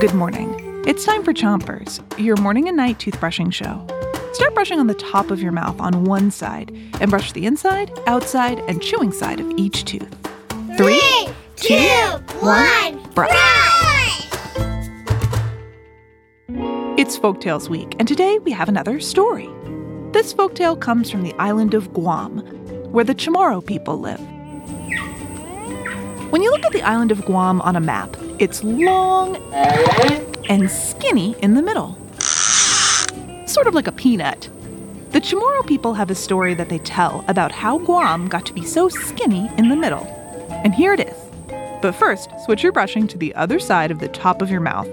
Good morning. It's time for Chompers, your morning and night toothbrushing show. Start brushing on the top of your mouth on one side and brush the inside, outside, and chewing side of each tooth. Three, two, one, brush. brush! It's Folktales Week, and today we have another story. This folktale comes from the island of Guam, where the Chamorro people live. When you look at the island of Guam on a map, it's long and skinny in the middle. Sort of like a peanut. The Chamorro people have a story that they tell about how Guam got to be so skinny in the middle. And here it is. But first, switch your brushing to the other side of the top of your mouth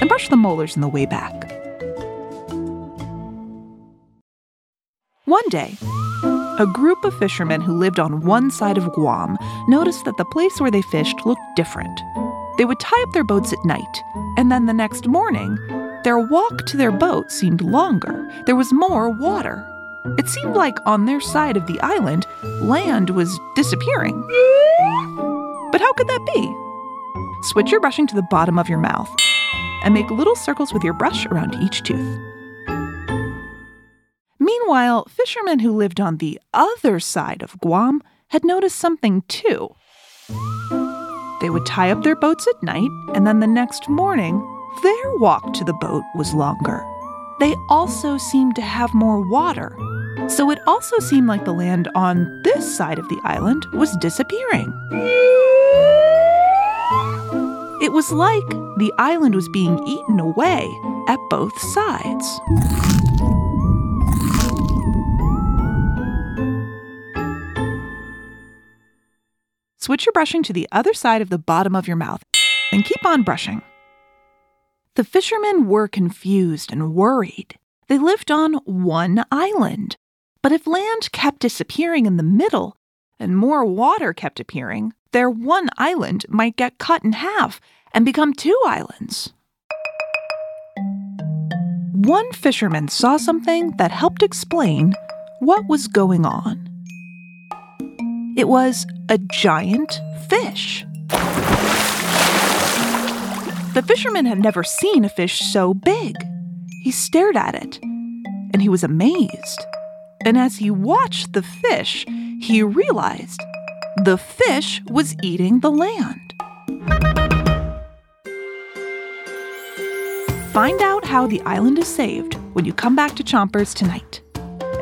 and brush the molars in the way back. One day, a group of fishermen who lived on one side of Guam noticed that the place where they fished looked different. They would tie up their boats at night, and then the next morning, their walk to their boat seemed longer. There was more water. It seemed like on their side of the island, land was disappearing. But how could that be? Switch your brushing to the bottom of your mouth and make little circles with your brush around each tooth. Meanwhile, fishermen who lived on the other side of Guam had noticed something too. They would tie up their boats at night, and then the next morning, their walk to the boat was longer. They also seemed to have more water, so it also seemed like the land on this side of the island was disappearing. It was like the island was being eaten away at both sides. Switch your brushing to the other side of the bottom of your mouth and keep on brushing. The fishermen were confused and worried. They lived on one island. But if land kept disappearing in the middle and more water kept appearing, their one island might get cut in half and become two islands. One fisherman saw something that helped explain what was going on. It was a giant fish. The fisherman had never seen a fish so big. He stared at it, and he was amazed. And as he watched the fish, he realized the fish was eating the land. Find out how the island is saved when you come back to Chompers tonight.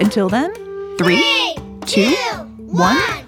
Until then, three, two, one, spit.